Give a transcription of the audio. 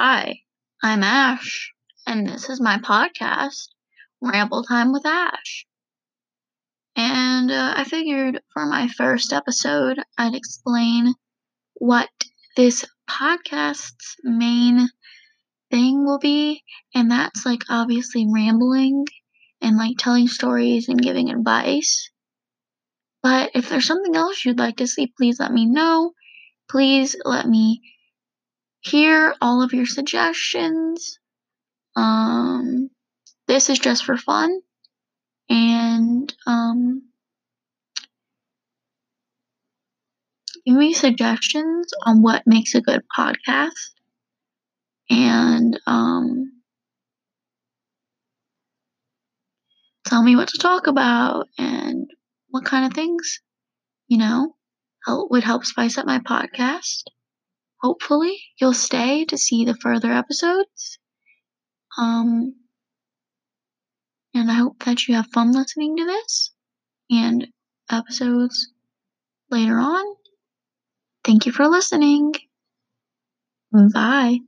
Hi, I'm Ash, and this is my podcast, Ramble Time with Ash. And uh, I figured for my first episode, I'd explain what this podcast's main thing will be, and that's like obviously rambling and like telling stories and giving advice. But if there's something else you'd like to see, please let me know. Please let me hear all of your suggestions. Um, this is just for fun. And um, give me suggestions on what makes a good podcast. And um, tell me what to talk about and what kind of things, you know, help, would help spice up my podcast. Hopefully, you'll stay to see the further episodes. Um, and I hope that you have fun listening to this and episodes later on. Thank you for listening. Bye.